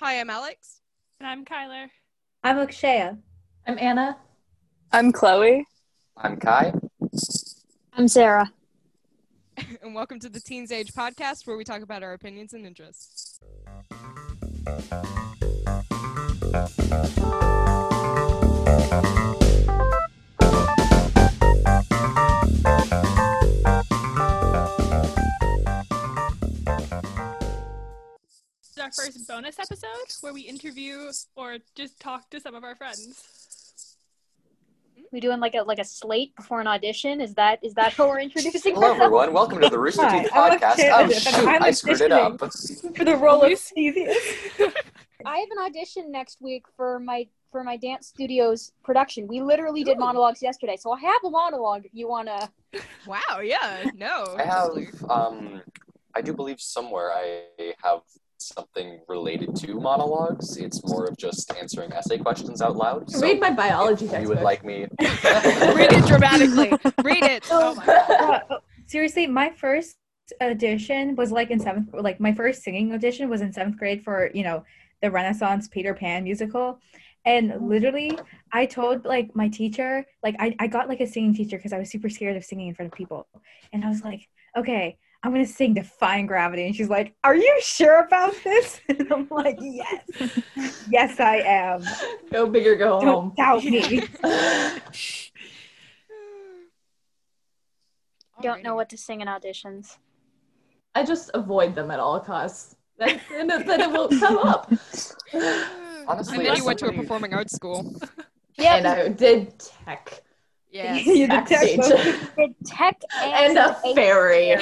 Hi, I'm Alex. And I'm Kyler. I'm Akshaya. I'm Anna. I'm Chloe. I'm Kai. I'm Sarah. and welcome to the Teens Age podcast where we talk about our opinions and interests. Our first bonus episode where we interview or just talk to some of our friends. We doing like a like a slate before an audition? Is that is that how we're introducing? Hello, ourselves? everyone. Welcome to the Rooster Hi, Teeth I'm podcast. Oh, shoot. I'm I screwed it up. For the role of Stevie. I have an audition next week for my for my dance studios production. We literally did monologues yesterday, so I have a monologue if you wanna. Wow, yeah, no. I have, um, I do believe somewhere I have something related to monologues. It's more of just answering essay questions out loud. So Read my biology textbook. you would like me. Read it dramatically. Read it. Oh my God. Uh, seriously, my first audition was like in seventh. Like my first singing audition was in seventh grade for you know the Renaissance Peter Pan musical, and literally I told like my teacher like I I got like a singing teacher because I was super scared of singing in front of people, and I was like, okay. I'm gonna sing Defying Gravity, and she's like, "Are you sure about this?" And I'm like, "Yes, yes, I am. Go big or go home. Don't doubt me." Don't know what to sing in auditions. I just avoid them at all costs. Then, then, it, then it won't come up. Honestly, and then as you went to a performing arts school. And I did tech Yes. You did backstage. textbook. Did tech and, and a fairy.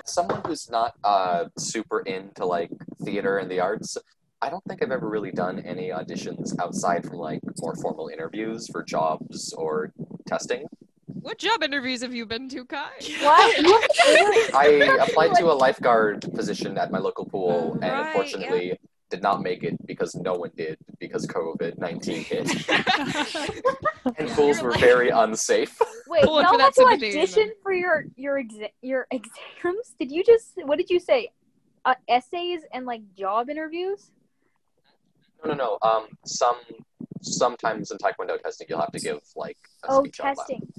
someone who's not uh, super into like theater and the arts, I don't think I've ever really done any auditions outside from like more formal interviews for jobs or testing. What job interviews have you been to, Kai? What? I applied to a lifeguard position at my local pool, and Right, unfortunately did not make it because no one did because COVID nineteen hit, and pools were very unsafe. Wait, Pull y'all for that had to audition then. for your your exa- your exams? Did you just what did you say? Uh, essays and like job interviews? No, no, no. Um, some sometimes in Taekwondo testing, you'll have to give like a Oh, speech out loud. testing.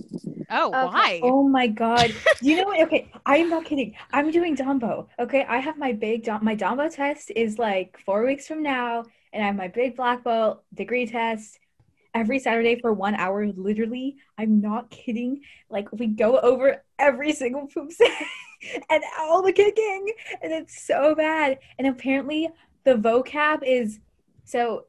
Oh, Okay. why? Oh my god. You know what? Okay, I'm not kidding. I'm doing Dombo. Okay, I have my big Dom- my Dombo test is like four weeks from now, and I have my big black belt degree test every Saturday for one hour. Literally, I'm not kidding. Like we go over every single poop set and all the kicking, and it's so bad. And apparently, the vocab is so.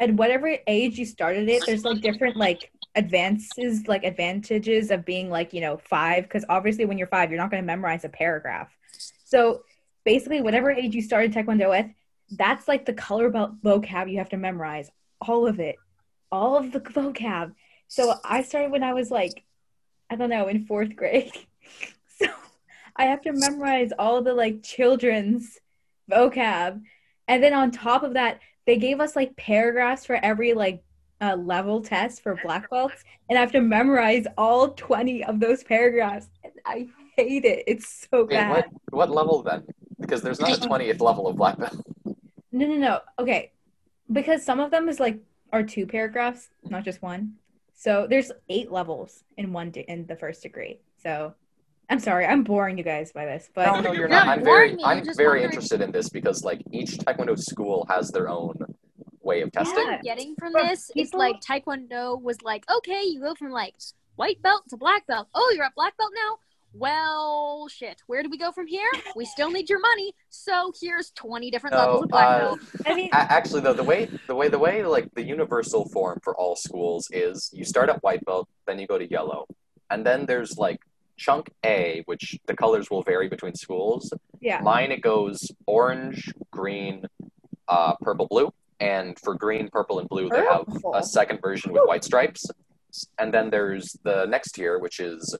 At whatever age you started it, there's like different like advances like advantages of being like you know five because obviously when you're five you're not going to memorize a paragraph. So basically whatever age you started taekwondo with that's like the color belt vocab you have to memorize. All of it. All of the vocab. So i started when i was like i don't know in fourth grade. So i have to memorize all the like children's vocab. And then on top of that they gave us like paragraphs for every like uh, level test for black belts and I have to memorize all 20 of those paragraphs. And I hate it. It's so Wait, bad. what what level then? Because there's not a twentieth level of black belt. No, no, no. Okay. Because some of them is like are two paragraphs, not just one. So there's eight levels in one de- in the first degree. So I'm sorry, I'm boring you guys by this, but No, no, you're You're not. I'm very, boring me, I'm just very wondering- interested in this because like each Taekwondo school has their own way of testing. Yeah. getting from this is people- like taekwondo was like okay you go from like white belt to black belt oh you're at black belt now well shit where do we go from here we still need your money so here's 20 different No, levels of black uh, belt I mean, actually, though, the way the way the way like the universal form for all schools is you start at white belt, then you go to yellow, and then there's like chunk A, which the colors will vary between schools. yeah. Mine it goes orange, green, uh, purple, blue, and for green, purple, and blue they have a second version with white stripes, and then there's the next tier, which is,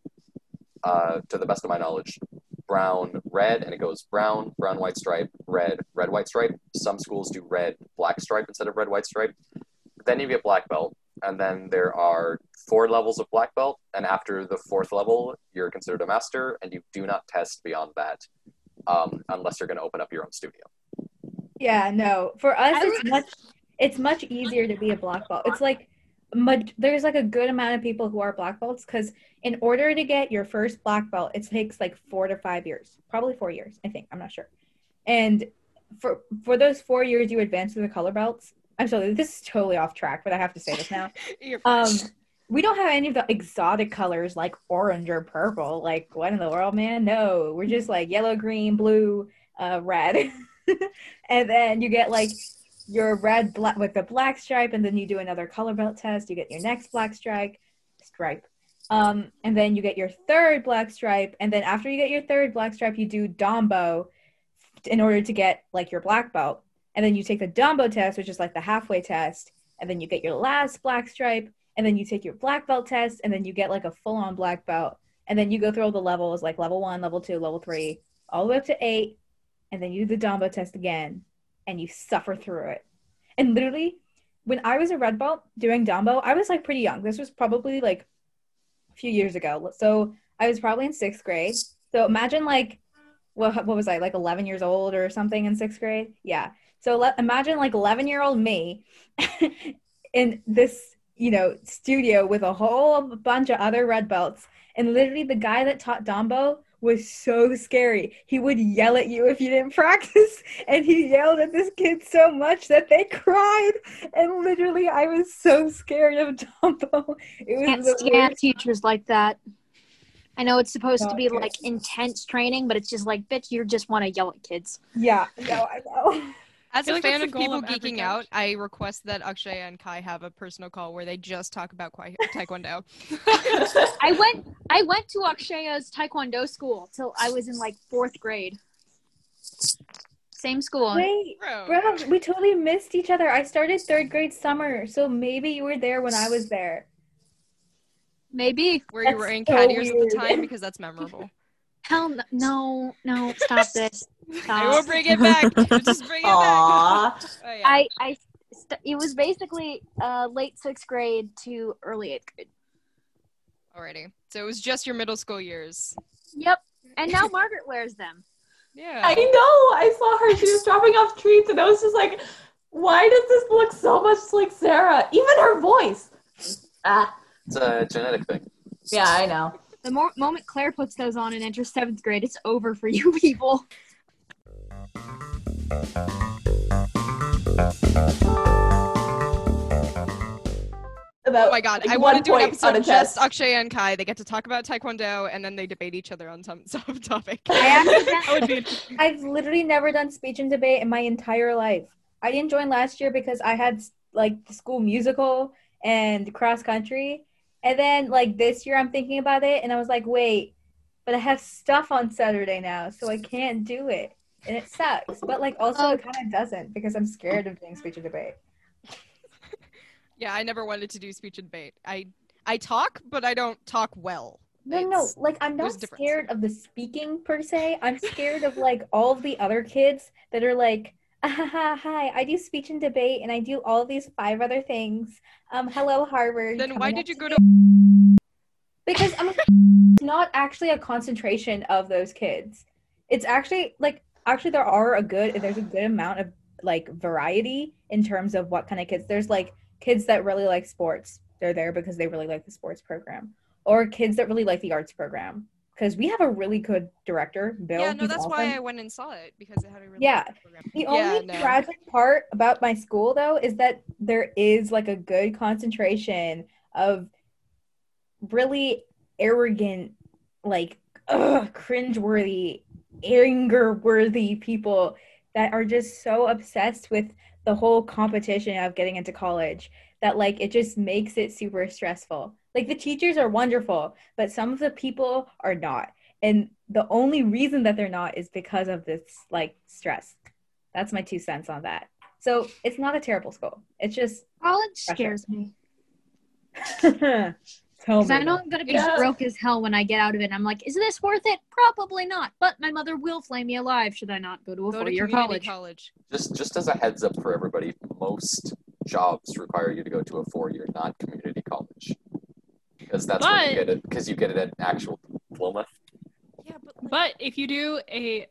uh, to the best of my knowledge, brown, red, and it goes brown, brown, white stripe, red, red, white stripe. Some schools do red, black stripe instead of red, white stripe. Then you get black belt, and then there are four levels of black belt, and after the fourth level, you're considered a master, and you do not test beyond that, um, unless you're going to open up your own studio. Yeah, no. For us, it's much it's much easier to be a black belt. It's like there's like a good amount of people who are black belts because in order to get your first black belt, it takes like four to five years, probably four years. I think I'm not sure. And for for those four years, you advance to the color belts. I'm sorry, this is totally off track, but I have to say this now. Um, we don't have any of the exotic colors like orange or purple. Like, what in the world, man? No, we're just like yellow, green, blue, uh, red, and then you get like your red black with the black stripe, and then you do another color belt test. You get your next black stripe, stripe, um, and then you get your third black stripe, and then after you get your third black stripe, you do dombo in order to get like your black belt, and then you take the dombo test, which is like the halfway test, and then you get your last black stripe and then you take your black belt test and then you get like a full on black belt. And then you go through all the levels like level one level two level three all the way up to eight and then you do the dombo test again and you suffer through it. And literally when i was a red belt doing dombo i was like pretty young. This was probably like a few years ago. So i was probably in sixth grade. So imagine like what, what was i like 11 years old or something in sixth grade? Yeah. So let, imagine like 11 year old me in this you know studio with a whole bunch of other red belts. And literally the guy that taught dombo was so scary he would yell at you if you didn't practice and he yelled at this kid so much that they cried and literally i was so scared of dombo it was Can't stand worst. teachers like that. I know it's supposed to oh, be like intense training, but it's just like, bitch, you just want to yell at kids. yeah no i know As a like fan of people of geeking out, I request that Akshay and Kai have a personal call where they just talk about taekwondo. I went I went to Akshaya's taekwondo school till I was in like fourth grade. Same school. wait Bro. bro we totally missed each other i started third grade summer so maybe you were there when i was there Maybe. Where you That's were in so cat ears at the time because that's memorable. Hell no, no, no stop this. I will bring it back. Just bring it back. Oh, yeah. I I st- it was basically uh late sixth grade to early eighth grade. Alrighty. So it was just your middle school years. Yep. And now Margaret wears them. Yeah. I know. I saw her. She was dropping off treats, and I was just like, "Why does this look so much like Sarah? Even her voice." Ah, It's a genetic thing. yeah, I know. The mo- moment Claire puts those on and enters seventh grade, it's over for you people. About Oh my god, like, I want to do an episode a just. Akshay and Kai. They get to talk about Taekwondo and then they debate each other on some some topic. I actually That would be. I've literally never done speech and debate in my entire life. I didn't join last year because I had like the school musical and cross country. And then like this year I'm thinking about it and I was like, wait, but I have stuff on Saturday now, so I can't do it. And it sucks. But like also Oh. it kind of doesn't because I'm scared of doing speech and debate. Yeah, I never wanted to do speech and debate. I I talk, but I don't talk well. No, no, like I'm not scared of the speaking per se. I'm scared of like all of the other kids that are like, ah, hi, I do speech and debate, and I do all these five other things. Um, hello Harvard. Then why did you go to Because I'm not actually a concentration of those kids. It's actually like actually there are a good there's a good amount of like variety in terms of what kind of kids. There's like kids that really like sports. They're there because they really like the sports program. Or kids that really like the arts program. Because we have a really good director, Bill. Yeah, no, that's awesome. why I went and saw it because it had a really Yeah. good program. The Yeah, only no. tragic part about my school, though, is that there is like a good concentration of really arrogant, like ugh, cringeworthy, anger-worthy people that are just so obsessed with the whole competition of getting into college that like it just makes it super stressful. Like the teachers are wonderful, but some of the people are not. And the only reason that they're not is because of this like stress. That's my two cents on that. So it's not a terrible school. It's just College Pressure. scares me. tell Because I know I'm gonna be Yeah. broke as hell when I get out of it. And I'm like, is this worth it? Probably not. But my mother will flay me alive should I not go to a Go four-year community college. college. Just just as a heads up for everybody, most jobs require you to go to a four-year non-community college because that's when you get it because you get it at actual diploma. Yeah, but like, But if you do a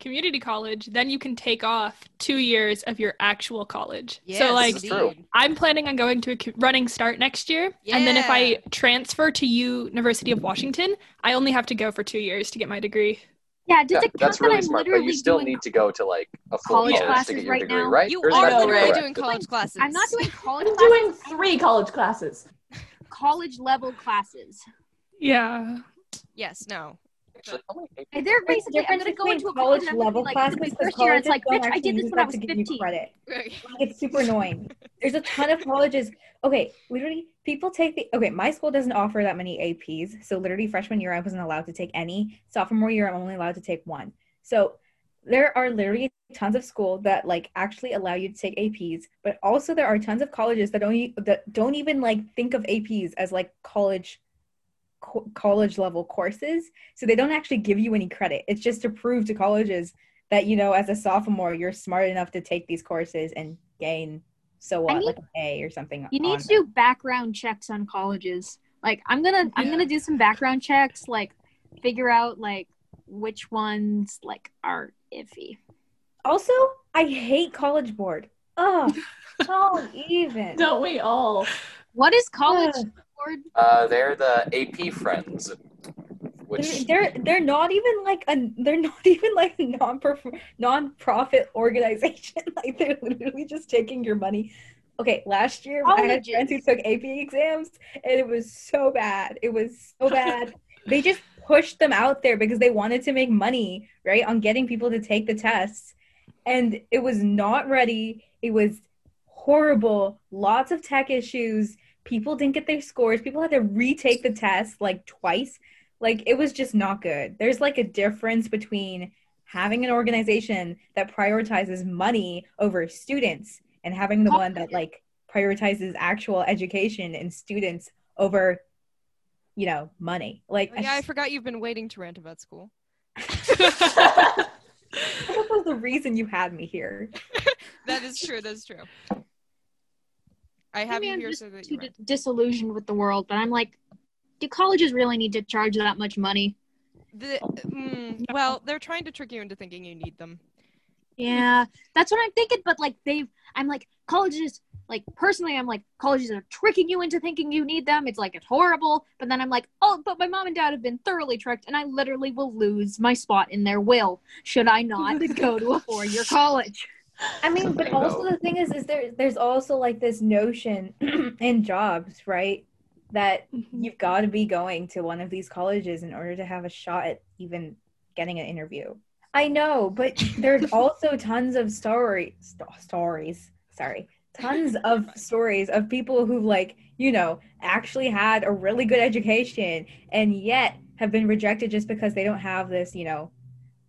community college, then you can take off two years of your actual college. Yes, so like true. I'm planning on going to a running start next year, and then if I transfer to University of Washington, I only have to go for two years to get my degree. Yeah, does Yeah, it count that's that really I'm smart, but literally you still need to go to like a full college college to classes get your right degree, now? right? You Or are that literally incorrect? doing college classes. I'm not doing college I'm doing three college classes. college level classes. Yeah. Yes, no. Actually, how many AP And they're There's a basically, I'm gonna go into a college college and I'm gonna level be like, classes this is my first year. It's like, bitch, I did this use when I was to give you 15. credit. It's super annoying. There's a ton of colleges. Okay, literally, people take the. Okay, my school doesn't offer that many APs. So, literally, freshman year, I wasn't allowed to take any. Sophomore year, I'm only allowed to take one. So, there are literally tons of school that like actually allow you to take APs, but also there are tons of colleges that don't e- that don't even like think of APs as like college co- college level courses. So they don't actually give you any credit. It's just to prove to colleges that you know as a sophomore you're smart enough to take these courses and gain so what need- like an A or something. You need to them. do background checks on colleges. Like I'm gonna I'm gonna do some background checks, like figure out like which ones like are iffy. Also, I hate College Board. Oh, don't even. Don't we all? What is college Ugh. board? Uh, they're the AP friends, which They're, they're they're not even like a they're not even like a non non-profit organization. Like they're literally just taking your money. Okay, last year I had friends who took AP exams and it was so bad. It was so bad. they just pushed them out there because they wanted to make money, right, on getting people to take the tests. And it was not ready. It was horrible. Lots of tech issues. People didn't get their scores. People had to retake the test like twice like it was just not good there's like a difference between having an organization that prioritizes money over students and having the one that like prioritizes actual education and students over you know money like Oh, yeah, I forgot you've been waiting to rant about school. that was the reason you had me here That is true. That is true. I have Maybe you I'm here so that too di- disillusioned with the world, but I'm like, do colleges really need to charge that much money? The, mm, well, they're trying to trick you into thinking you need them. Yeah, that's what I'm thinking. But like they've, I'm like colleges. Like personally, I'm like colleges are tricking you into thinking you need them. It's like it's horrible. But then I'm like, oh, but my mom and dad have been thoroughly tricked, and I literally will lose my spot in their will should I not go to a four-year college. I mean, but also know. the thing is, is there there's also like this notion in jobs, right? That mm-hmm. you've got to be going to one of these colleges in order to have a shot at even getting an interview. I know, but there's also tons of story st- stories. Sorry, tons of stories of people who like you know actually had a really good education and yet have been rejected just because they don't have this you know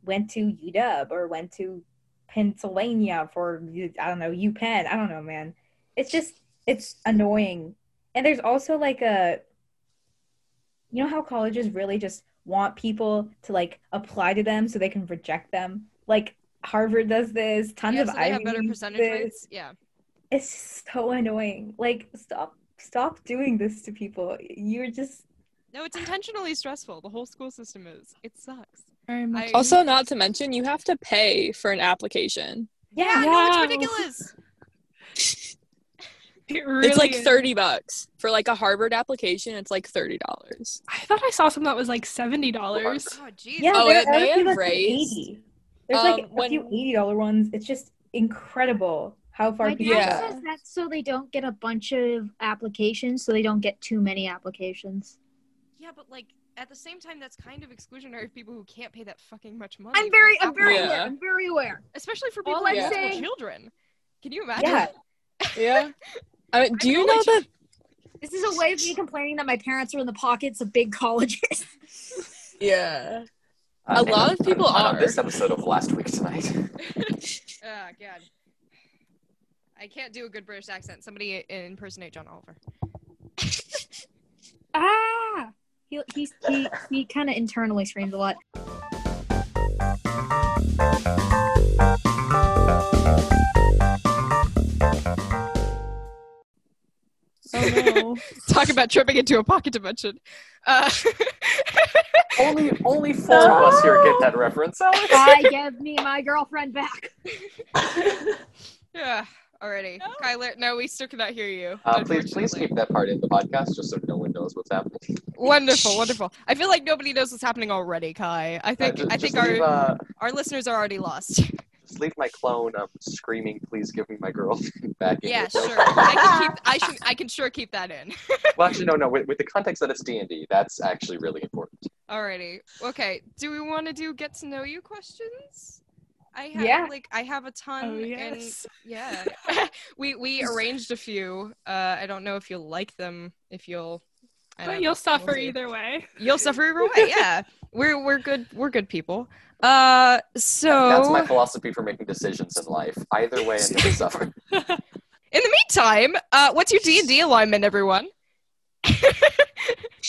went to UW or went to Pennsylvania for I don't know UPenn. I don't know, man. It's just it's annoying. And there's also like a you know how colleges really just want people to like apply to them so they can reject them. Like Harvard does this, tons yeah, of so they have Ivy better percentage this. rates. Yeah. It's so annoying. Like stop stop doing this to people. You're just No, it's intentionally stressful. The whole school system is. It sucks. Very much. I- Also, not to mention, you have to pay for an application. Yeah, yeah. no, it's ridiculous. It really it's like is. 30 bucks. For like a Harvard application, it's like $30. I thought I saw some that was like seventy dollars. Oh, jeez. Yeah, Oh, there it may have that's like raised. There's like Um, a when- few eighty dollar ones. It's just incredible how far My people dad Yeah. says that's so they don't get a bunch of applications, so they don't get too many applications. Yeah, but like at the same time, that's kind of exclusionary of people who can't pay that fucking much money. I'm very, I'm very Yeah. aware. I'm very aware. especially for people All with I'm saying- children. Can you imagine? Yeah. Yeah. I mean, do I'm you know that? This is a way of me complaining that my parents are in the pockets of big colleges. Yeah. uh, A and lot of people on are. this episode of last week tonight. Oh god. I can't do a good British accent. Somebody impersonate John Oliver. ah, he he he, he kind of internally screams a lot. Oh no. Talk about tripping into a pocket dimension. Uh, Only only four of us here get that reference, Alex. I give me my girlfriend back. yeah. Alrighty. No? Kyler, no, we still cannot hear you. Uh, please, please keep that part in the podcast, just so no one knows what's happening. Wonderful, wonderful. I feel like nobody knows what's happening already, Kai. I Uh, think just, I think just our leave, uh, our listeners are already lost. just leave my clone um, screaming, "Please give me my girl back." in yeah, sure. I can keep. I should. I can sure keep that in. Well, actually, no, no. With, with the context that it's D and D, that's actually really important. Alrighty. Okay. Do we want to do get to know you questions? I have Yeah. like I have a ton Oh, and yes. yeah. we we arranged a few. Uh I don't know if you'll like them, if you'll I don't But know. you'll We'll suffer either way. You'll suffer either way. Yeah. We're we're good we're good people. Uh so That's my philosophy for making decisions in life. Either way, I'm gonna suffer. in the meantime, uh what's your D&D alignment everyone?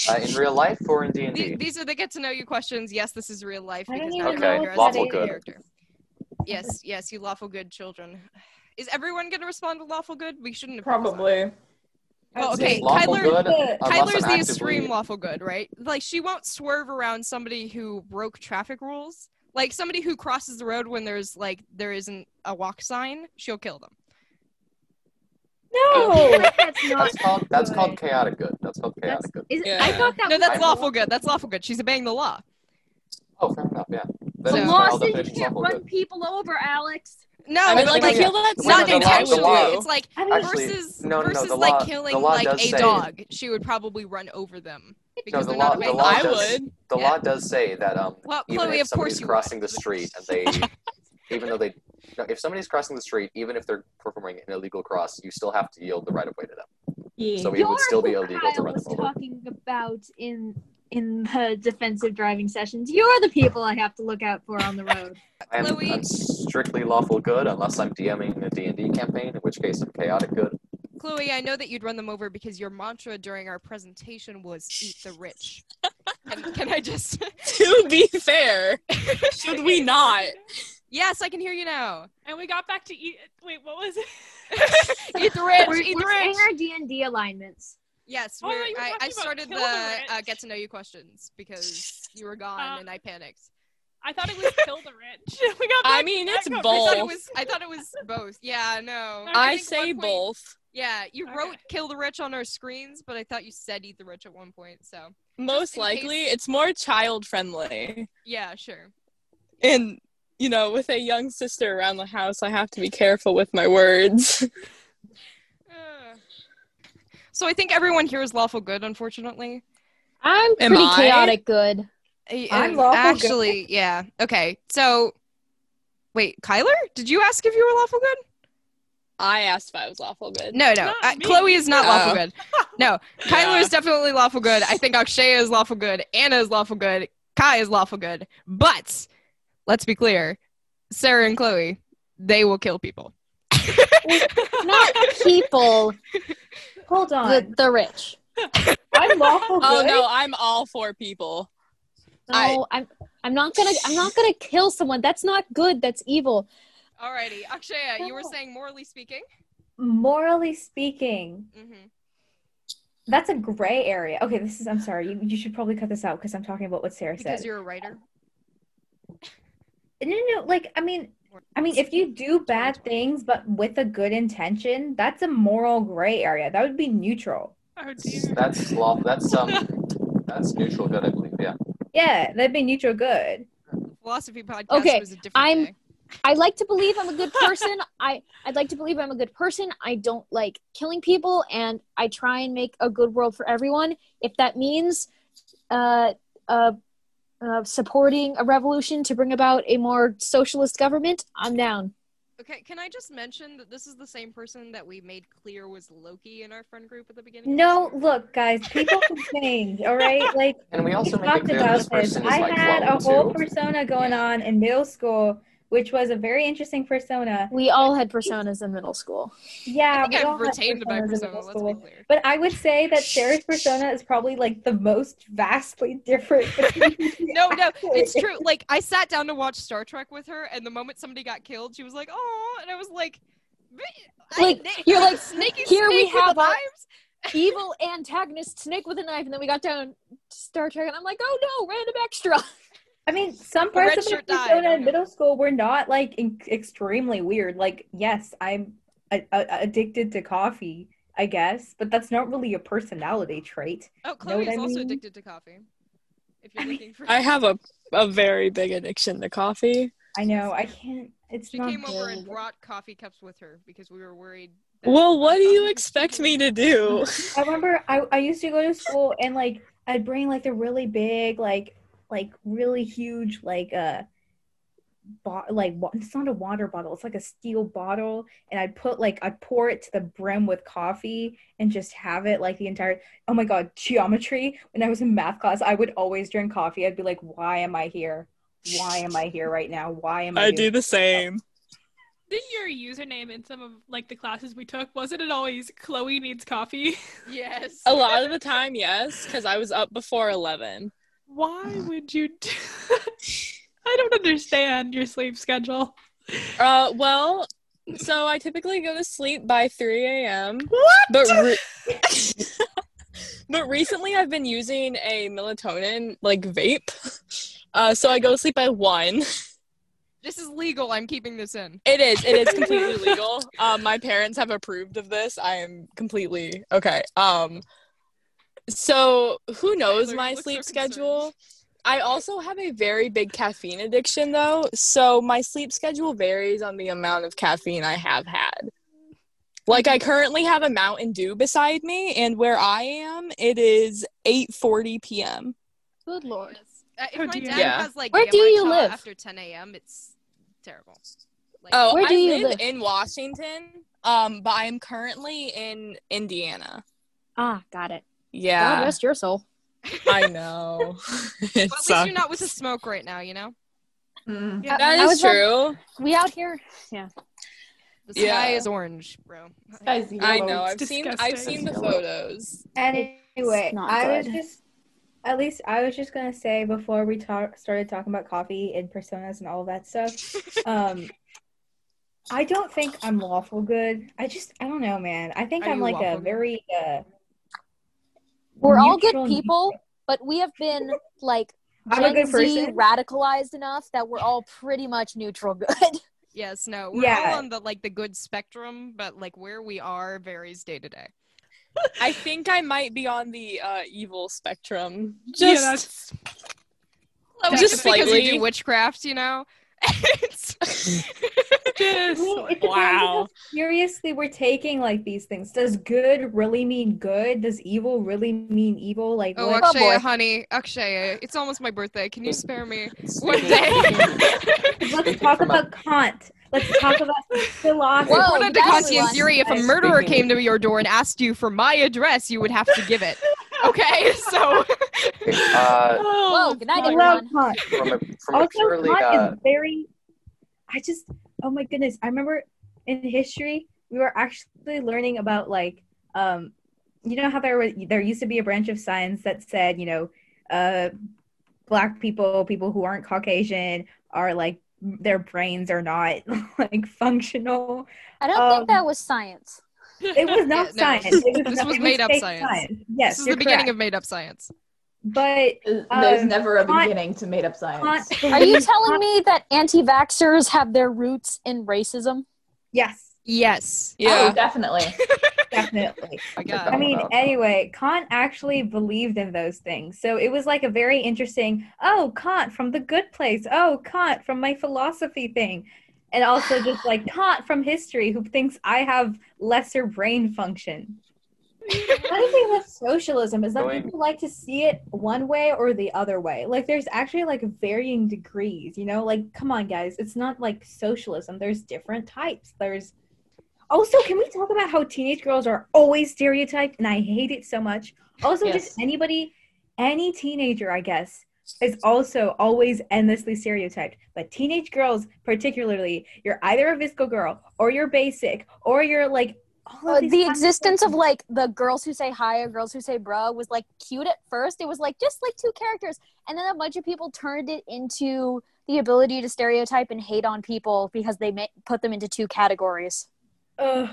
Uh, in real life or in D&D? These are the get to know you questions. Yes, this is real life I don't because even now know you're what as lawful a good. character. Yes, yes, you lawful good children. Is everyone going to respond to lawful good? We shouldn't have Probably. Well, I'd okay, say Kyler- good, the- Kyler's the extreme lawful good, right? Like she won't swerve around somebody who broke traffic rules. Like somebody who crosses the road when there's like there isn't a walk sign, she'll kill them. No. That's not. That's called that's called chaotic good. That's called That's, chaotic good. is, Yeah. I thought that No, was that's lawful good. That's lawful good. She's obeying the law. Oh, fair enough. Yeah. That the is So- law says you can't run good. people over, Alex. No, I mean, like, like, I feel that's no, not no, the law- the intentionally. It's like I mean, Actually, versus no, no, no, versus the like killing like a say- dog. She would probably run over them because the they're law- not the obeying law I does- would. The Yeah. law does say that um, Well, even Chloe, if somebody's crossing would. the street and they, even though they, no, if somebody's crossing the street, even if they're performing an illegal cross, you still have to yield the right of way to them. Yeah. So it You're would still be who illegal to Kyle run was them over. talking about in in the defensive driving sessions. You're the people I have to look out for on the road. I'm, Chloe- I'm strictly lawful good unless I'm DMing a D&D campaign, in which case I'm chaotic good. Chloe, I know that you'd run them over because your mantra during our presentation was "eat the rich." can, can I just? to be fair, should we not? yes, I can hear you now. And we got back to eat. Wait, what was it? eat the rich. We're, eat we're saying rich. our D and D alignments. Yes, Oh, we're, I, I started the, the uh, get to know you questions because you were gone Uh, and I panicked. I thought it was kill the rich. we got I mean, it's up. I thought it both. was. I thought it was both. Yeah, no. Okay. I say one point- both. Yeah, you Okay. wrote "kill the rich" on our screens, but I thought you said "eat the rich" at one point. So Most likely, case- it's more child friendly. yeah, sure. And, you know, with a young sister around the house, I have to be careful with my words. So I think everyone here is lawful good, unfortunately. I'm Am pretty I? chaotic good. I'm uh, lawful good. Actually, yeah. Okay, so wait, Kyler, did you ask if you were lawful good? I asked if I was lawful good. No, no. Not Uh. Chloe is not lawful Oh. good. No, Kyler is definitely lawful good. I think Akshaya is lawful good. Anna is lawful good. Kai is lawful good. But let's be clear, Sarah and Chloe, they will kill people. Not people, Hold on. the, the rich. I'm lawful good. Oh no, I'm all for people. I- No, I'm I'm not gonna I'm not gonna kill someone. That's not good. That's evil. Alrighty, Akshaya, you were saying morally speaking. Morally speaking, Mm-hmm. that's a gray area. Okay, this is. I'm sorry. You, you should probably cut this out because I'm talking about what Sarah Because said. Because you're a writer. No, no, like I mean, I mean, if you do bad things but with a good intention, that's a moral gray area. That would be neutral. Oh dear. That's law. That's um, that's neutral good, I believe. Yeah. Yeah, that'd be neutral good. Philosophy podcast Okay, was a different I'm- day. I like to believe I'm a good person. I I'd like to believe I'm a good person. I don't like killing people, and I try and make a good world for everyone. If that means, uh, uh, uh, supporting a revolution to bring about a more socialist government, I'm down. Okay, can I just mention that this is the same person that we made clear was Loki in our friend group at the beginning? No, this look, guys, people can change. All right, like And we we also make it talked about this this. I like had a whole too. persona going on in middle school, which was a very interesting persona. We all had personas in middle school. Yeah, I think we all I've had retained my personas in persona. middle Let's school. be clear. But I would say that Sarah's persona is probably like the most vastly different. No, no, it's true. Like I sat down to watch Star Trek with her, and the moment somebody got killed, she was like, "Oh," and I was like, "But I- Like, Nick- you're like, snaky here we snake with have our- vibes." evil antagonist snake with a knife, and then we got down to Star Trek, and I'm like, oh no, random extra. I mean, some parts of shirt my died, in middle school were not like in- extremely weird. Like, yes, I'm a- a- addicted to coffee, I guess, but that's not really a personality trait. Oh, Chloe what is I also mean? addicted to coffee. If you're I mean- looking for, I have a a very big addiction to coffee. I know, I can't. It's she not came over and brought coffee cups with her because we were worried. Well, what do you expect me to do? I remember I, I used to go to school and like I'd bring like the really big like like really huge like uh bo- like it's not a water bottle it's like a steel bottle and I'd put like I'd pour it to the brim with coffee and just have it like the entire oh my god geometry when I was in math class I would always drink coffee I'd be like why am I here why am I here right now why am I I do the same. Didn't your username in some of like the classes we took wasn't it always Chloe needs coffee? Yes. A lot of the time, yes, because I was up before eleven. Why would you? Do- I don't understand your sleep schedule. Uh, well, so I typically go to sleep by three a.m. What? But re- but recently, I've been using a melatonin like vape. Uh, so I go to sleep by one. This is legal. I'm keeping this in. It is. It is completely legal. Um, my parents have approved of this. I am completely okay. Um, so who knows Tyler, my you so sleep schedule? I also have a very big caffeine addiction, though. So my sleep schedule varies on the amount of caffeine I have had. Like I currently have a Mountain Dew beside me, and where I am, it is 8:40 p.m. Good lord. Uh, if Oh, my dad Yeah. has like Where do you live? after 10 a.m., it's terrible. Like, Oh, Where do I you live live? in Washington, um, but I am currently in Indiana. Ah, got it. Yeah. God rest your soul. I know. it Well, at least sucks. you're not with the smoke right now, you know? Mm. Yeah. That is I is was on- true. We out here. Yeah. The Yeah. sky is orange, bro. Guys, I know. I've seen. I've seen the photos. Anyway, I was just at least I was just gonna say before we talk started talking about coffee and personas and all of that stuff. Um, I don't think I'm lawful good. I just I don't know, man. I think Are I'm like a good? very uh. We're all good neutral- people, but we have been like I'm a Gen good Z person. radicalized enough that we're all pretty much neutral good. Yes, no. We're Yeah. all on the like the good spectrum, but like where we are varies day to day. I think I might be on the uh, evil spectrum. yeah, Just that's Just just because you slightly. do witchcraft, you know. It's- just I it Wow. seriously we're taking like these things. Does good really mean good? Does evil really mean evil? Like oh, what? Oh, Akshaya, boy. honey, Akshaya, it's almost my birthday. Can you spare me one day? Let's talk from a- about Kant. Let's talk about philosophy. Whoa, According to that's Kantian theory, if a murderer came to your door and asked you for my address, you would have to give it. Okay, so uh, Whoa, good night, I everyone. love Kant. from a from also purely Kant uh, is very i just oh my goodness i remember in history we were actually learning about like um you know how there was there used to be a branch of science that said you know uh black people people who aren't caucasian are like their brains are not like functional I don't Um, think that was science. it was not Yeah, no. science it was, This was it made up fake science. yes this is you're the beginning correct. of made up science. but There's Um, never a Kant- beginning to made up science. Kant Are you telling me that anti-vaxxers have their roots in racism? yes Yes. Oh, yeah. definitely. definitely my Like God. I mean, about. anyway, Kant actually believed in those things. So it was like a very interesting, oh, Kant from the good place. Oh, Kant from my philosophy thing. And also just like Kant from history who thinks I have lesser brain function. Another thing with socialism is that Going- people like to see it one way or the other way. Like there's actually like varying degrees, you know? Like come on guys, it's not like socialism. There's different types. There's also, can we talk about how teenage girls are always stereotyped and I hate it so much? Also, Yes. just anybody any teenager, I guess, is also always endlessly stereotyped. But teenage girls, particularly, you're either a VSCO girl or you're basic or you're like all of Uh, these the existence of like the girls who say hi or girls who say bruh was like cute at first. It was like just like two characters, and then a bunch of people turned it into the ability to stereotype and hate on people because they ma- put them into two categories. Ugh.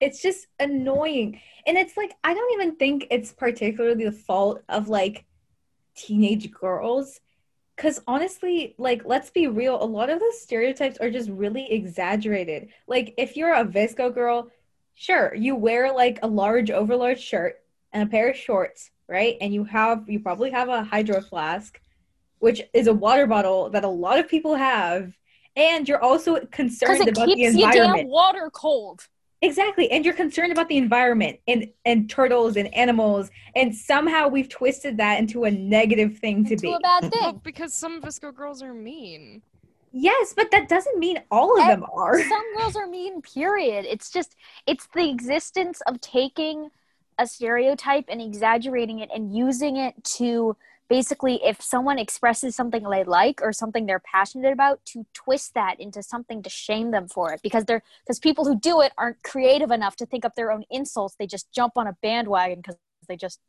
it's just annoying. And it's like I don't even think it's particularly the fault of like teenage girls. Cause honestly, like let's be real, a lot of those stereotypes are just really exaggerated. Like if you're a VSCO girl, sure, you wear like a large overlarge shirt and a pair of shorts, right? And you have you probably have a hydro flask, which is a water bottle that a lot of people have. And you're also concerned it about the keeps your environment. damn water cold. Exactly. And you're concerned about the environment and and turtles and animals and somehow we've twisted that into a negative thing to Into be. a bad Well, thing. because some VSCO girls are mean. Yes, but that doesn't mean all of Eh, them are. Some girls are mean, period. It's just, it's the existence of taking a stereotype and exaggerating it and using it to basically, if someone expresses something they like or something they're passionate about, to twist that into something to shame them for it. Because they're, because people who do it aren't creative enough to think up their own insults. They just jump on a bandwagon because they just,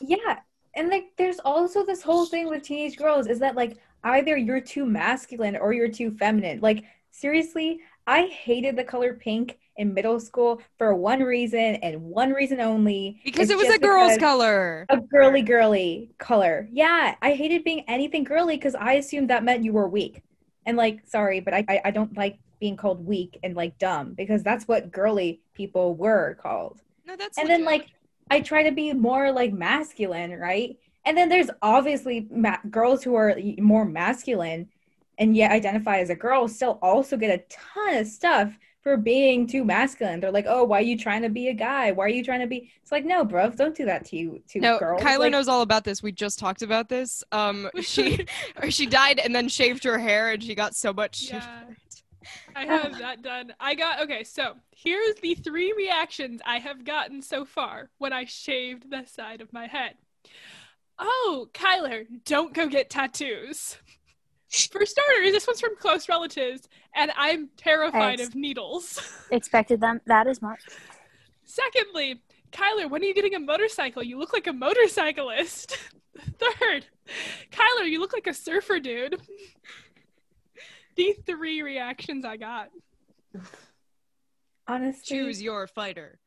Yeah. And like there's also this whole thing with teenage girls is that like either you're too masculine or you're too feminine. Like seriously, I hated the color pink in middle school for one reason and one reason only. Because It's it was a girl's color. a girly girly color. Yeah, I hated being anything girly because I assumed that meant you were weak. And like, sorry, but I, I I don't like being called weak and like dumb because that's what girly people were called. No, that's And then like I try to be more like masculine, right? And then there's obviously ma- girls who are more masculine and yet identify as a girl still also get a ton of stuff for being too masculine. They're like, "Oh, why are you trying to be a guy? Why are you trying to be?" It's like, "No, bro, don't do that to you to No, girls." Kyler Like, knows all about this. We just talked about this. Um, she or she died and then shaved her hair, and she got so much. Yeah. I have that done. I got okay, so here's the three reactions I have gotten so far when I shaved the side of my head. Oh, Kyler, don't go get tattoos. For starters, this one's from close relatives, and I'm terrified Thanks. of needles. expected them that as much. Secondly, Kyler, when are you getting a motorcycle? You look like a motorcyclist. Third, Kyler, you look like a surfer dude. The three reactions I got. honestly, Choose your fighter.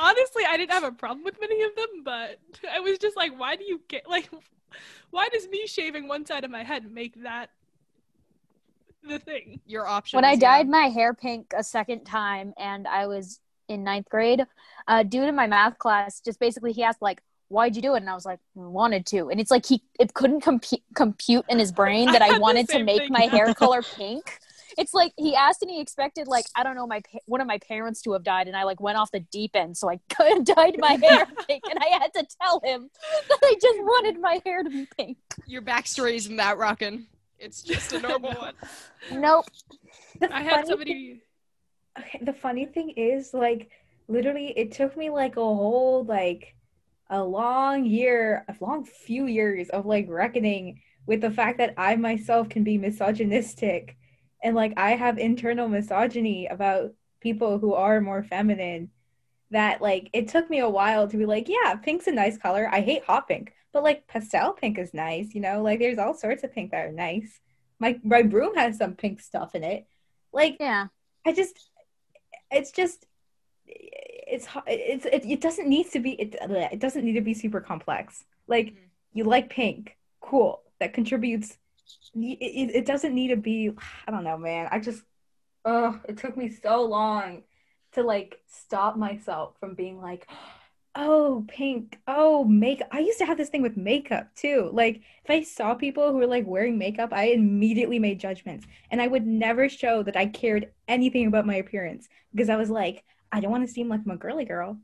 Honestly, I didn't have a problem with many of them, but I was just like, why do you get like why does me shaving one side of my head make that the thing? Your option. when I dyed my hair pink a second time and I was in ninth grade, a dude in my math class just basically he asked like, "Why'd you do it?" And I was like, "Wanted to." And it's like he it couldn't compu- compute in his brain that I I, wanted to make thing. my hair color pink. It's like he asked and he expected like I don't know my pa- one of my parents to have died and I like went off the deep end so I dyed my hair pink and I had to tell him that I just wanted my hair to be pink. Your backstory isn't that rockin'. It's just a normal one. Nope. the I had funny somebody okay, the funny thing is like literally it took me like a whole like a long year a long few years of like reckoning with the fact that i myself can be misogynistic and like i have internal misogyny about people who are more feminine that like it took me a while to be like yeah pink's a nice color i hate hot pink but like pastel pink is nice you know like there's all sorts of pink that are nice my my broom has some pink stuff in it like Yeah. I just, it's just, it's it's it, it doesn't need to be it, it doesn't need to be super complex. Like Mhm. you like pink, cool. That contributes. It, it, doesn't need to be. I don't know, man. I just, oh, it took me so long to like stop myself from being like, oh, pink, oh, makeup. I used to have this thing with makeup too. Like if I saw people who were like wearing makeup, I immediately made judgments and I would never show that I cared anything about my appearance because I was like, I don't want to seem like I'm a girly girl.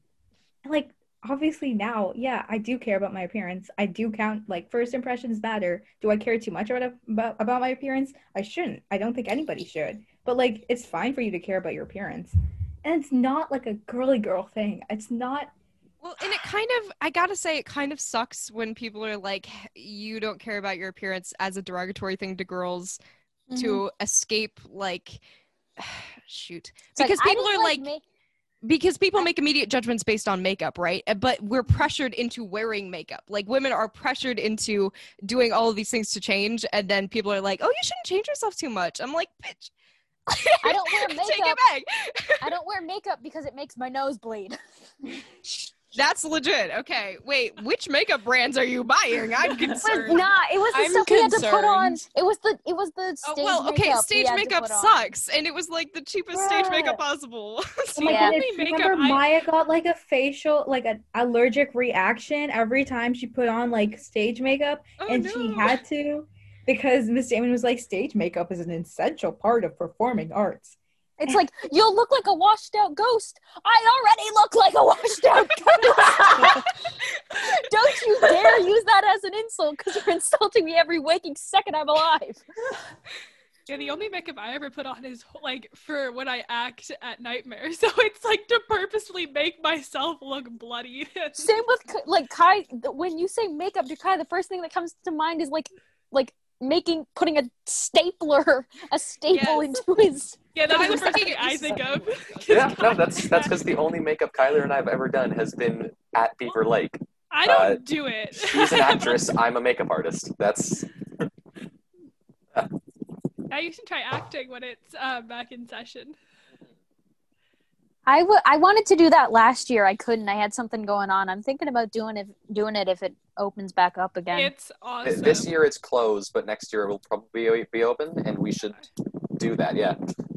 Like, obviously now, yeah, I do care about my appearance. I do count like first impressions matter. Do I care too much about about, about my appearance? I shouldn't. I don't think anybody should. But like, it's fine for you to care about your appearance, and it's not like a girly girl thing. It's not. Well, and it kind of, I gotta say, it kind of sucks when people are like, you don't care about your appearance as a derogatory thing to girls Mm-hmm. to escape, like, shoot. It's like, because I people are like, ma- because people make immediate judgments based on makeup, right? Uh, But we're pressured into wearing makeup. Like women are pressured into doing all of these things to change, and then people are like, "Oh, you shouldn't change yourself too much." I'm like, "Bitch, I don't wear Take makeup. it back. I don't wear makeup because it makes my nose bleed. That's legit. Okay, wait. Which makeup brands are you buying? I'm It was concerned. not. It was the I'm stuff we had to put on. It was the. It was the stage Oh, stage well, okay. makeup Stage had to makeup sucks, and it was like the cheapest stage makeup possible. Oh my Yeah. goodness! Makeup Remember, I- Maya got like a facial, like an allergic reaction every time she put on like stage makeup, Oh, and she had to because Miss Damon was like, "Stage makeup is an essential part of performing arts." It's like you'll look like a washed out ghost. I already look like a washed out ghost. Don't you dare use that as an insult because you're insulting me every waking second I'm alive. Yeah, the only makeup I ever put on is like for when I act at Nightmare. So it's like to purposely make myself look bloody. Same with like Kai. When you say makeup to Kai, the first thing that comes to mind is like like making putting a stapler a staple Yes. into his. yeah, that's I the first thing I think of. Yeah, no, that's that's because the only makeup Kyler and I have ever done has been at Beaver Lake. I don't uh, do it. She's an actress. I'm a makeup artist. That's I used to try acting when it's uh, back in session. I wa- I wanted to do that last year. I couldn't. I had something going on. I'm thinking about doing it doing it if it opens back up again. It's awesome. this year it's closed, but next year it will probably be open, and we should do that. Yeah.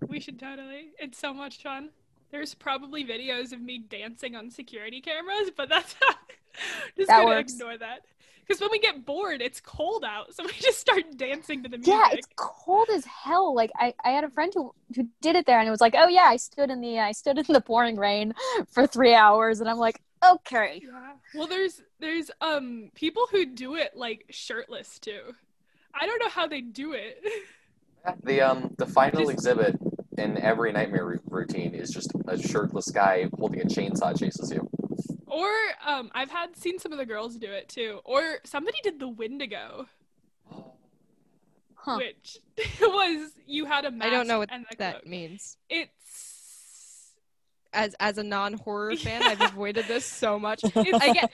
We should totally. It's so much fun. There's probably videos of me dancing on security cameras, but that's just That gonna works. ignore that. Because when we get bored, it's cold out, so we just start dancing to the music. Yeah, it's cold as hell. Like I, I had a friend who who did it there, and it was like, oh yeah, I stood in the I stood in the pouring rain for three hours, and I'm like, okay. Yeah. Well, there's there's um people who do it like shirtless too. I don't know how they do it. The um the final Just- exhibit in every nightmare ru- routine is just a shirtless guy holding a chainsaw chases you. Or um I've had seen some of the girls do it too. Or somebody did the Wendigo, Huh. which was you had a mask I don't know what and that cloak. means. It's As as a non horror fan, I've avoided this so much. it's I get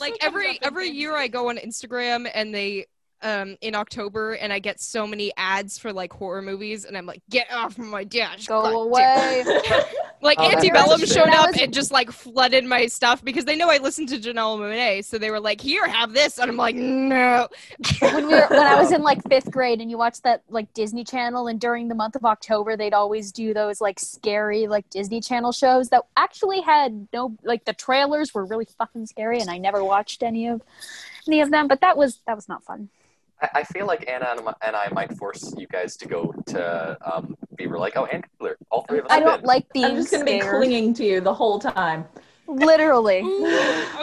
like every every year I go on Instagram and they um in October and I get so many ads for like horror movies and I'm like, get off my dash. Go God away. Like Oh, that's Antebellum showed up was- and just like flooded my stuff because they know I listen to Janelle Monáe, so they were like, "Here, have this," and I'm like, "No." when we were when I was in like fifth grade, and you watched that like Disney Channel, and during the month of October, they'd always do those like scary like Disney Channel shows that actually had no like the trailers were really fucking scary, and I never watched any of any of them. But that was that was not fun. I, I feel like Anna and, and I might force you guys to go to um Beaver Lake. Oh, and Kyler. All three of us I don't been. like being I'm just gonna be clinging to you the whole time. Literally. Ooh,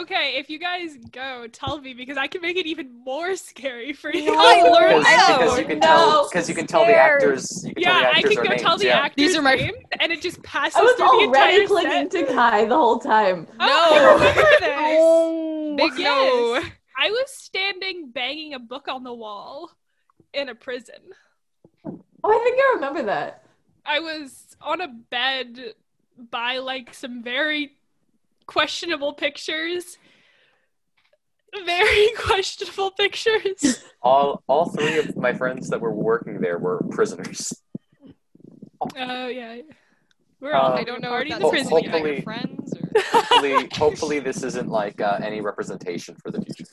okay, if you guys go, tell me because I can make it even more scary for you. No. Tyler, Because, no, because you can no, tell because you can tell the actors. You can Yeah, tell the I can go names. tell the yeah. actors' These are my- names, and it just passes I was through the already entire clinging set. to Kai the whole time. Oh, I remember this. Oh. Big no. Yes. I was standing banging a book on the wall in a prison. Oh, I think I remember that. I was on a bed by like some very questionable pictures. Very questionable pictures. All all three of my friends that were working there were prisoners. Oh yeah. We're all Uh, I don't know party if in the just prison. hopefully- your friends or Hopefully, hopefully this isn't like uh, any representation for the future.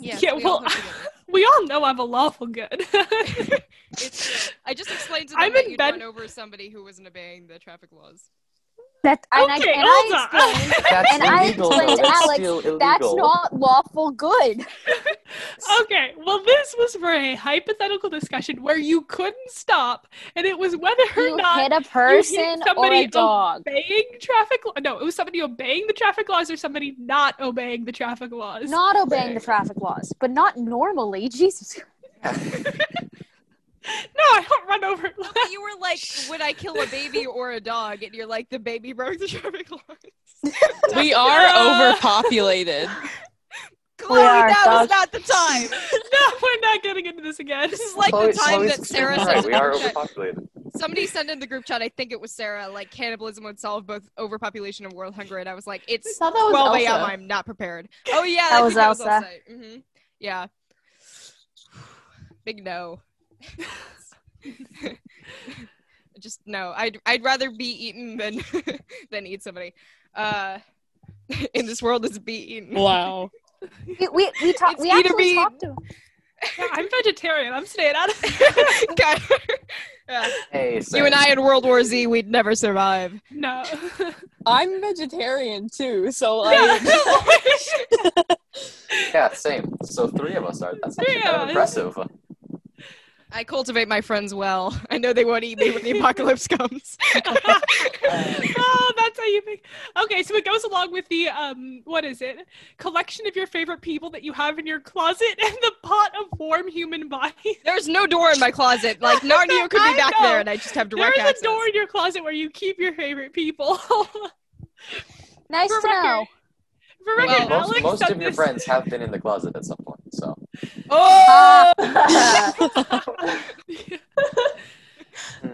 yeah. Yeah, we well, all hope together. We all know I'm a lawful good. It's, I just explained to them I'm that in you'd bed- run over somebody who wasn't obeying the traffic laws. That and Okay, I, and hold I on. explained That's And I illegal. explained That's Alex, that's not lawful good. okay, well, this was for a hypothetical discussion where you couldn't stop, and it was whether or You not hit a person or somebody a dog. obeying traffic. Law- no, it was somebody obeying the traffic laws or somebody not obeying the traffic laws. Not obeying the traffic laws, but not normally. Jesus. No, I don't run over. No, but you were like, would I kill a baby or a dog? And you're like, the baby broke the traffic laws. We are overpopulated. Chloe, are, that was not the time. no, we're not getting into this again. This is like Chloe- the time Chloe's that Sarah right. said in We are overpopulated. Somebody sent in the group chat, I think it was Sarah, like cannibalism would solve both overpopulation and world hunger. And I was like, it's thought was 12 a.m. I'm not prepared. Oh, yeah. That I was think Elsa. hmm Yeah. Big no. Just no. I'd I'd rather be eaten than than eat somebody. Uh, in this world is be eaten. Wow. We we we, talk, we either actually talked to Yeah, I'm vegetarian. I'm staying out of it. Yeah. Hey, You and I in World War Z, we'd never survive. No. I'm vegetarian too, so like Yeah, same. So three of us are. That's actually kind of impressive. I cultivate my friends well. I know they won't eat me when the apocalypse comes. oh, that's how you think. Okay, so it goes along with the um, what is it? Collection of your favorite people that you have in your closet and the pot of warm human bodies. There's no door in my closet. Like Narnia could be back know. there, and I just have direct There's access. a door in your closet where you keep your favorite people. Nice For to know. record. For Well, record, most Alex most said of your friends have been in the closet at some point. So Oh,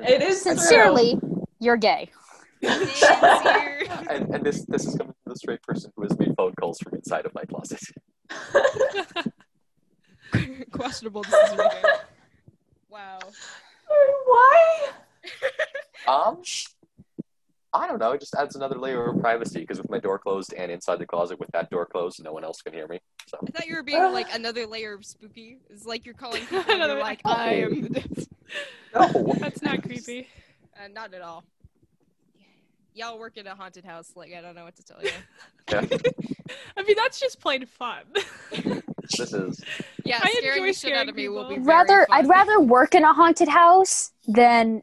it is true. Sincerely, you're gay. and, and this this is coming from the straight person who has made phone calls from inside of my closet. questionable decision making. Wow. Why? Um, I don't know. It just adds another layer of privacy because with my door closed and inside the closet with that door closed, no one else can hear me. So I thought you were being like another layer of spooky. It's like you're calling people and Another- you're like, I am this. no, That's not creepy. Uh, not at all. Y'all work in a haunted house. Like, I don't know what to tell you. Yeah. I mean, that's just plain fun. this is Yeah, I scaring enjoy the shit out of me will be people. very Rather, fun. I'd rather work in a haunted house than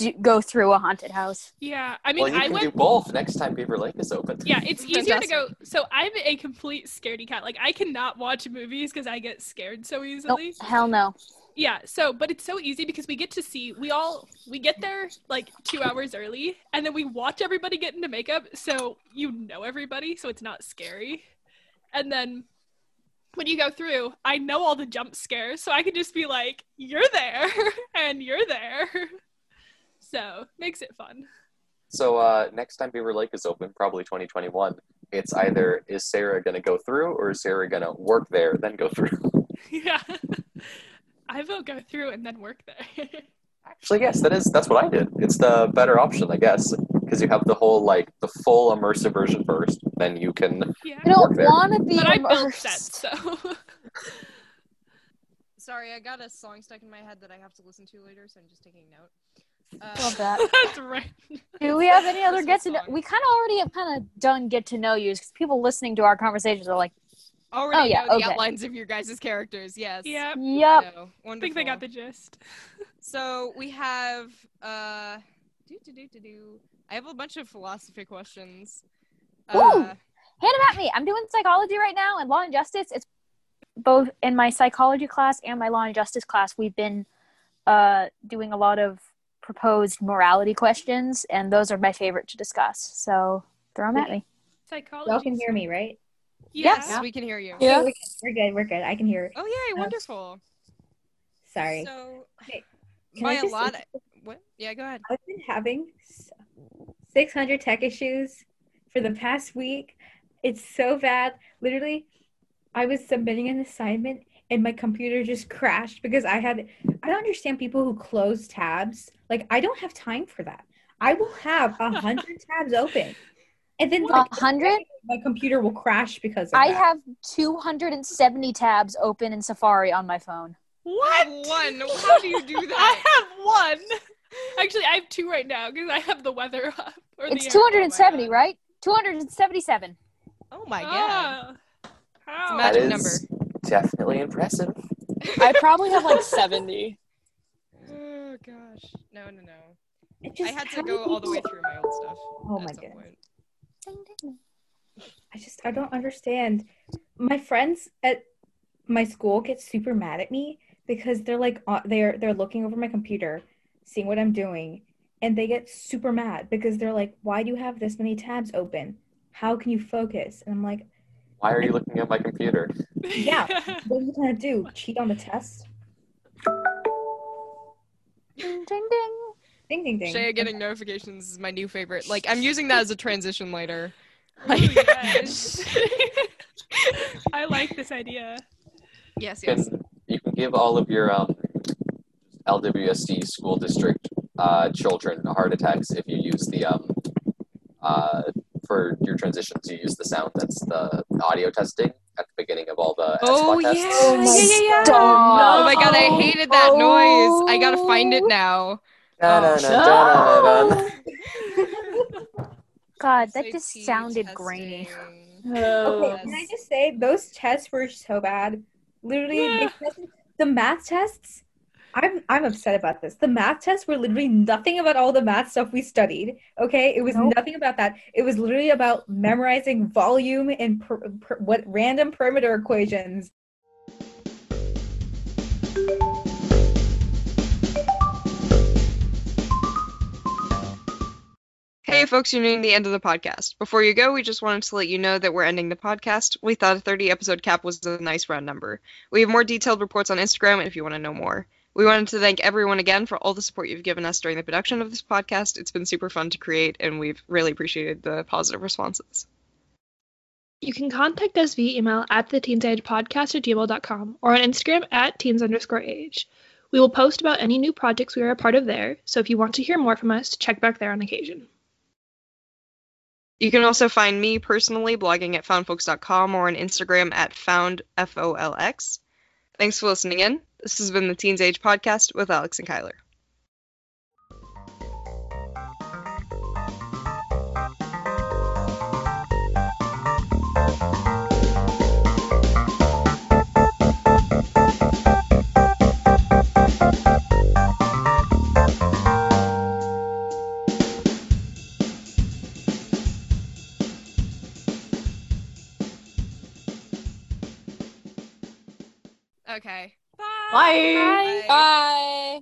do, go through a haunted house. yeah, I mean, well, you I can went do both next time Beaver Lake is open. Yeah, it's easier to go. So I'm a complete scaredy cat. Like I cannot watch movies because I get scared so Nope, easily. hell no. Yeah. So, but it's so easy because we get to see. We all we get there like two hours early, and then we watch everybody get into makeup. So you know everybody, so it's not scary. And then when you go through, I know all the jump scares, so I can just be like, "You're there," and "You're there." So makes it fun. So uh, next time Beaver Lake is open, probably 2021, it's either is Sarah gonna go through or is Sarah gonna work there then go through. Yeah. I will go through and then work there. Actually, yes, that is that's what I did. It's the better option, I guess, because you have the whole like the full immersive version first, then you can. yeah. I don't want to be But I built immersed. so Sorry, I got a song stuck in my head that I have to listen to later, so I'm just taking note. Uh, Love that. that's right. Do we have any other This get was to know? We kind of already have kind of done get to know you because people listening to our conversations are like, already Oh, yeah, know the outlines of your guys' characters. Yes. Yeah, "Yep, No, I think they got the gist. So we have uh, do do do do do. I have a bunch of philosophy questions. Ooh. Uh, hand them at me. I'm doing psychology right now and law and justice. It's both in my psychology class and my law and justice class. We've been uh, doing a lot of proposed morality questions, and those are my favorite to discuss. So throw them at me. Psychology. Y'all can hear me, right? Yeah. yes, we can hear you. Yeah. We're good. We're good. We're good. I can hear. Oh yay, oh. wonderful. Sorry. So Okay, Can by I a just- lot. What? Yeah, go ahead. I've been having 600 tech issues for the past week. It's so bad. Literally, I was submitting an assignment and my computer just crashed because I had. I don't understand people who close tabs. Like, I don't have time for that. I will have a hundred tabs open, and then A like, hundred? my computer will crash because of I that. have 270 tabs open in Safari on my phone. What? One. How do you do that? I have one. Actually, I have two right now because I have the weather up. Or It's 270, right? 277. Oh my god. Ah. How? It's That Magic is definitely impressive. I probably have like 70. Oh gosh. No, no, no. I had to go all the way through my old stuff. Oh my some goodness. I just I don't understand. My friends at my school get super mad at me because they're like uh, they're they're looking over my computer, seeing what I'm doing, and they get super mad because they're like, "Why do you have this many tabs open? How can you focus?" And I'm like, Why are you looking at my computer? Yeah. "What are you trying to do? Cheat on the test?" Ding, ding, ding. Ding ding ding. Shaya getting notifications is my new favorite. Like I'm using that as a transition later. Ooh, yes. I like this idea. Yes, You yes. can, you can give all of your um, LWSD school district uh, children heart attacks if you use the um uh for your transitions you use the sound that's the audio testing at the beginning of all the Oh SWOT yeah, tests. Oh my yeah, yeah, yeah. God. Oh my oh god, I hated that oh. noise. I gotta find it now. God, that SAT just sounded grainy. Oh. Okay, can I just say those tests were so bad? Literally, Yeah. the math tests. I'm I'm upset about this. The math tests were literally nothing about all the math stuff we studied. Okay, it was Nope. nothing about that. It was literally about memorizing volume and per, per, what random perimeter equations. Hey, folks, you're nearing the end of the podcast. Before you go, we just wanted to let you know that we're ending the podcast. We thought a 30 episode cap was a nice round number. We have more detailed reports on Instagram if you want to know more. We wanted to thank everyone again for all the support you've given us during the production of this podcast. It's been super fun to create, and we've really appreciated the positive responses. You can contact us via email at the Teens Podcast at gmail.com or on Instagram at teens underscore age. We will post about any new projects we are a part of there, so if you want to hear more from us, check back there on occasion. You can also find me personally blogging at foundfolks.com or on Instagram at foundfolx. Thanks for listening in. This has been the Teens Age Podcast with Alex and Kyler. Okay. Bye. Bye.